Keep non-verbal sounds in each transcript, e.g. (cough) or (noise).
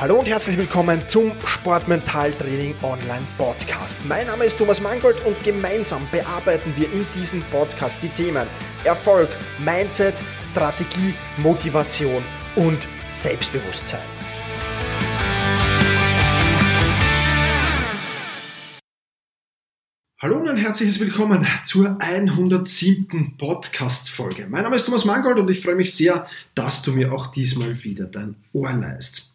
Hallo und herzlich willkommen zum Sportmentaltraining Online Podcast. Mein Name ist Thomas Mangold und gemeinsam bearbeiten wir in diesem Podcast die Themen Erfolg, Mindset, Strategie, Motivation und Selbstbewusstsein. Hallo und ein herzliches Willkommen zur 107. Podcast-Folge. Mein Name ist Thomas Mangold und ich freue mich sehr, dass du mir auch diesmal wieder dein Ohr leist.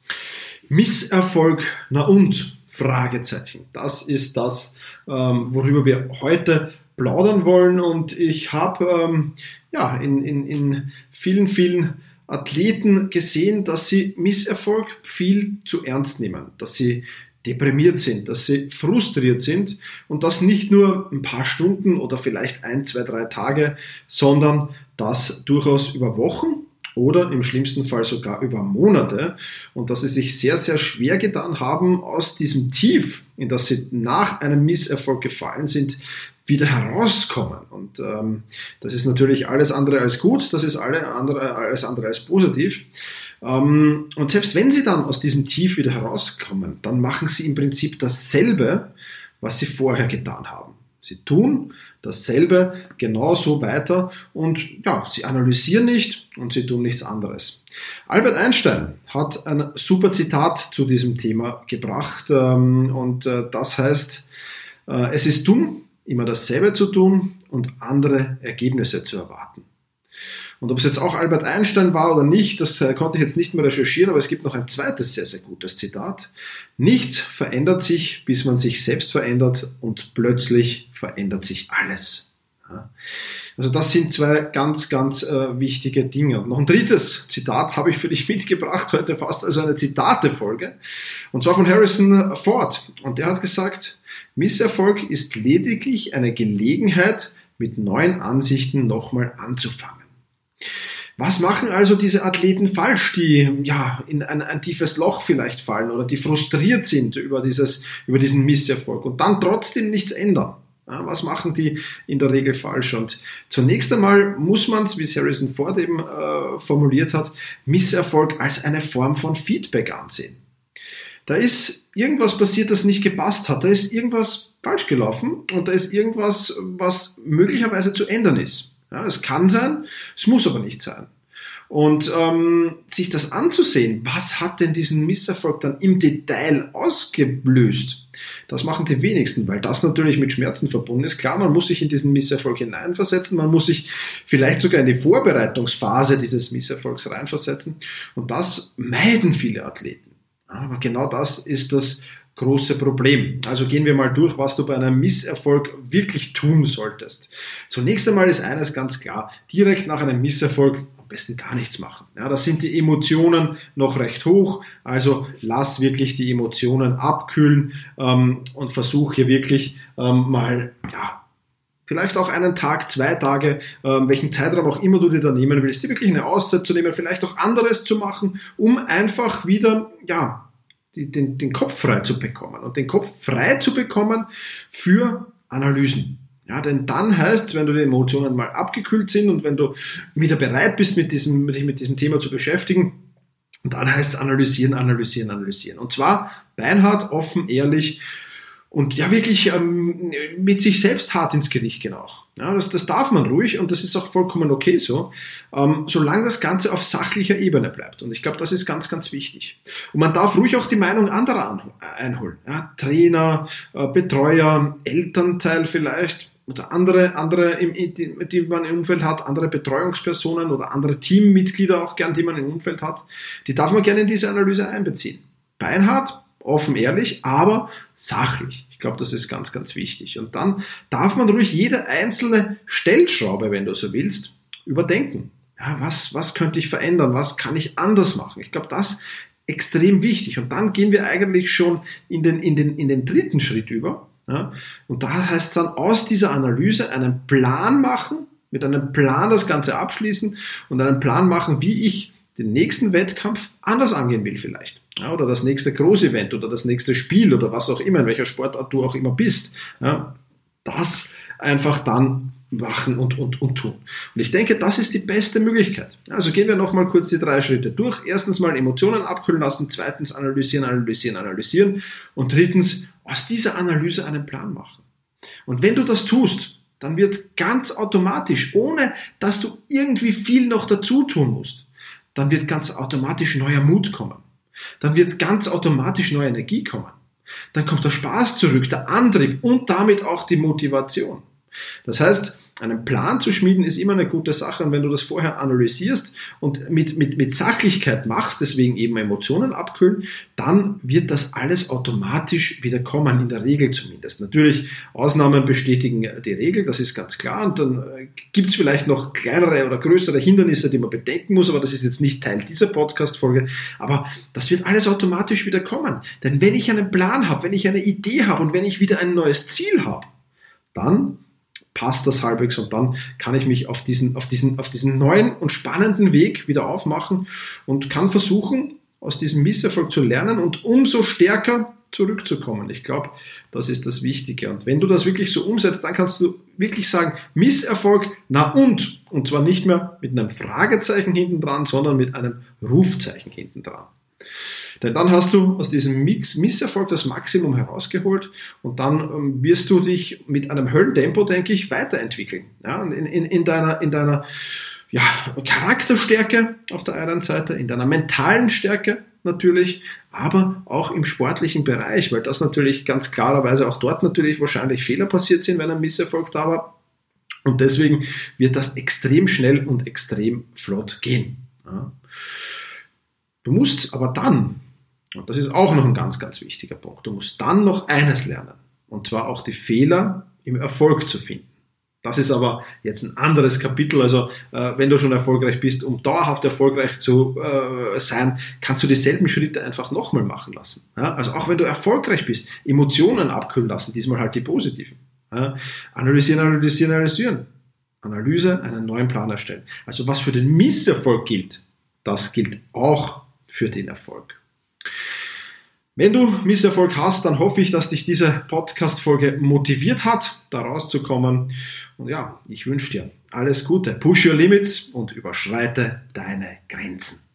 Misserfolg, na und? Fragezeichen. Das ist das, ähm, worüber wir heute plaudern wollen. Und ich habe ähm, ja, in, in, in vielen, vielen Athleten gesehen, dass sie Misserfolg viel zu ernst nehmen, dass sie deprimiert sind, dass sie frustriert sind und das nicht nur ein paar Stunden oder vielleicht ein, zwei, drei Tage, sondern das durchaus über Wochen oder im schlimmsten Fall sogar über Monate und dass sie sich sehr, sehr schwer getan haben, aus diesem Tief, in das sie nach einem Misserfolg gefallen sind, wieder herauskommen. Und ähm, das ist natürlich alles andere als gut, das ist alle andere, alles andere als positiv. Ähm, und selbst wenn sie dann aus diesem Tief wieder herauskommen, dann machen sie im Prinzip dasselbe, was sie vorher getan haben. Sie tun dasselbe genauso weiter und ja, sie analysieren nicht und sie tun nichts anderes. Albert Einstein hat ein super Zitat zu diesem Thema gebracht ähm, und äh, das heißt, äh, es ist dumm, immer dasselbe zu tun und andere Ergebnisse zu erwarten. Und ob es jetzt auch Albert Einstein war oder nicht, das äh, konnte ich jetzt nicht mehr recherchieren, aber es gibt noch ein zweites sehr, sehr gutes Zitat. Nichts verändert sich, bis man sich selbst verändert und plötzlich verändert sich alles. Also das sind zwei ganz, ganz äh, wichtige Dinge. Und noch ein drittes Zitat habe ich für dich (laughs) mitgebracht, heute fast also eine Zitate-Folge. Und zwar von Harrison Ford. Und der hat gesagt, Misserfolg ist lediglich eine Gelegenheit, mit neuen Ansichten nochmal anzufangen. Was machen also diese Athleten falsch, die ja in ein, ein, tiefes Loch vielleicht fallen oder die frustriert sind über, dieses, über diesen Misserfolg und dann trotzdem nichts ändern? Ja, was machen die in der Regel falsch? Und zunächst einmal muss man es, wie es Harrison Ford eben äh, formuliert hat, Misserfolg als eine Form von Feedback ansehen. Da ist irgendwas passiert, das nicht gepasst hat. Da ist irgendwas falsch gelaufen und da ist irgendwas, was möglicherweise zu ändern ist. Ja, es kann sein, es muss aber nicht sein. Und ähm, sich das anzusehen, was hat denn diesen Misserfolg dann im Detail ausgelöst, das machen die wenigsten, weil das natürlich mit Schmerzen verbunden ist. Klar, man muss sich in diesen Misserfolg hineinversetzen, man muss sich vielleicht sogar in die Vorbereitungsphase dieses Misserfolgs reinversetzen. Und das meiden viele Athleten. Aber genau das ist das große Problem. Also gehen wir mal durch, was du bei einem Misserfolg wirklich tun solltest. Zunächst einmal ist eines ganz klar, direkt nach einem Misserfolg am besten gar nichts machen. Ja, da sind die Emotionen noch recht hoch, also lass wirklich die Emotionen abkühlen ähm, und versuch hier wirklich ähm, mal, ja, vielleicht auch einen Tag, zwei Tage, ähm, welchen Zeitraum auch immer du dir da nehmen willst, dir wirklich eine Auszeit zu nehmen, vielleicht auch anderes zu machen, um einfach wieder, ja, die, den, den Kopf frei zu bekommen und den Kopf frei zu bekommen für Analysen. Ja, denn dann heißt es, wenn du die Emotionen mal abgekühlt sind und wenn du wieder bereit bist, mit diesem, dich mit diesem Thema zu beschäftigen, dann heißt es analysieren, analysieren, analysieren. Und zwar beinhart, offen, ehrlich und ja wirklich ähm, mit sich selbst hart ins Gericht gehen auch. Ja, das, das darf man ruhig und das ist auch vollkommen okay so, ähm, solange das Ganze auf sachlicher Ebene bleibt. Und ich glaube, das ist ganz, ganz wichtig. Und man darf ruhig auch die Meinung anderer an, einholen. Ja, Trainer, äh, Betreuer, Elternteil vielleicht oder andere, andere, im, die, die man im Umfeld hat, andere Betreuungspersonen oder andere Teammitglieder auch gern, die man im Umfeld hat, die darf man gerne in diese Analyse einbeziehen. Beinhard, offen ehrlich, aber sachlich. Ich glaube, das ist ganz, ganz wichtig. Und dann darf man ruhig jede einzelne Stellschraube, wenn du so willst, überdenken. Ja, was, was könnte ich verändern? Was kann ich anders machen? Ich glaube, das extrem wichtig. Und dann gehen wir eigentlich schon in den, in den, in den dritten Schritt über. Ja? Und da heißt es dann aus dieser Analyse einen Plan machen, mit einem Plan das Ganze abschließen und einen Plan machen, wie ich den nächsten Wettkampf anders angehen will vielleicht. Ja, oder das nächste Großevent oder das nächste Spiel oder was auch immer, in welcher Sportart du auch immer bist. Ja, das einfach dann machen und, und, und tun. Und ich denke, das ist die beste Möglichkeit. Also gehen wir nochmal kurz die drei Schritte durch. Erstens mal Emotionen abkühlen lassen, zweitens analysieren, analysieren, analysieren und drittens aus dieser Analyse einen Plan machen. Und wenn du das tust, dann wird ganz automatisch, ohne dass du irgendwie viel noch dazu tun musst, dann wird ganz automatisch neuer Mut kommen. Dann wird ganz automatisch neue Energie kommen. Dann kommt der Spaß zurück, der Antrieb und damit auch die Motivation. Das heißt, einen Plan zu schmieden ist immer eine gute Sache und wenn du das vorher analysierst und mit, mit, mit Sachlichkeit machst, deswegen eben Emotionen abkühlen, dann wird das alles automatisch wieder kommen, in der Regel zumindest. Natürlich, Ausnahmen bestätigen die Regel, das ist ganz klar und dann äh, gibt es vielleicht noch kleinere oder größere Hindernisse, die man bedenken muss, aber das ist jetzt nicht Teil dieser Podcast-Folge, aber das wird alles automatisch wieder kommen. Denn wenn ich einen Plan habe, wenn ich eine Idee habe und wenn ich wieder ein neues Ziel habe, dann passt das halbwegs und dann kann ich mich auf diesen, auf diesen, auf diesen neuen und spannenden Weg wieder aufmachen und kann versuchen, aus diesem Misserfolg zu lernen und umso stärker zurückzukommen. Ich glaube, das ist das Wichtige. Und wenn du das wirklich so umsetzt, dann kannst du wirklich sagen, Misserfolg, na und? Und zwar nicht mehr mit einem Fragezeichen hinten dran, sondern mit einem Rufzeichen hinten dran. Denn dann hast du aus diesem Mix Misserfolg das Maximum herausgeholt und dann ähm, wirst du dich mit einem Höllentempo, denke ich, weiterentwickeln. Ja, in, in, in deiner, in deiner ja, Charakterstärke auf der einen Seite, in deiner mentalen Stärke natürlich, aber auch im sportlichen Bereich, weil das natürlich ganz klarerweise auch dort natürlich wahrscheinlich Fehler passiert sind, wenn ein Misserfolg da war. Und deswegen wird das extrem schnell und extrem flott gehen. Ja. Du musst aber dann und das ist auch noch ein ganz, ganz wichtiger Punkt. Du musst dann noch eines lernen. Und zwar auch die Fehler im Erfolg zu finden. Das ist aber jetzt ein anderes Kapitel. Also äh, wenn du schon erfolgreich bist, um dauerhaft erfolgreich zu äh, sein, kannst du dieselben Schritte einfach nochmal machen lassen. Ja? Also auch wenn du erfolgreich bist, Emotionen abkühlen lassen, diesmal halt die positiven. Ja? Analysieren, analysieren, analysieren. Analyse, einen neuen Plan erstellen. Also was für den Misserfolg gilt, das gilt auch für den Erfolg. Wenn du Misserfolg hast, dann hoffe ich, dass dich diese Podcast-Folge motiviert hat, da rauszukommen. Und ja, ich wünsche dir alles Gute. Push your limits und überschreite deine Grenzen.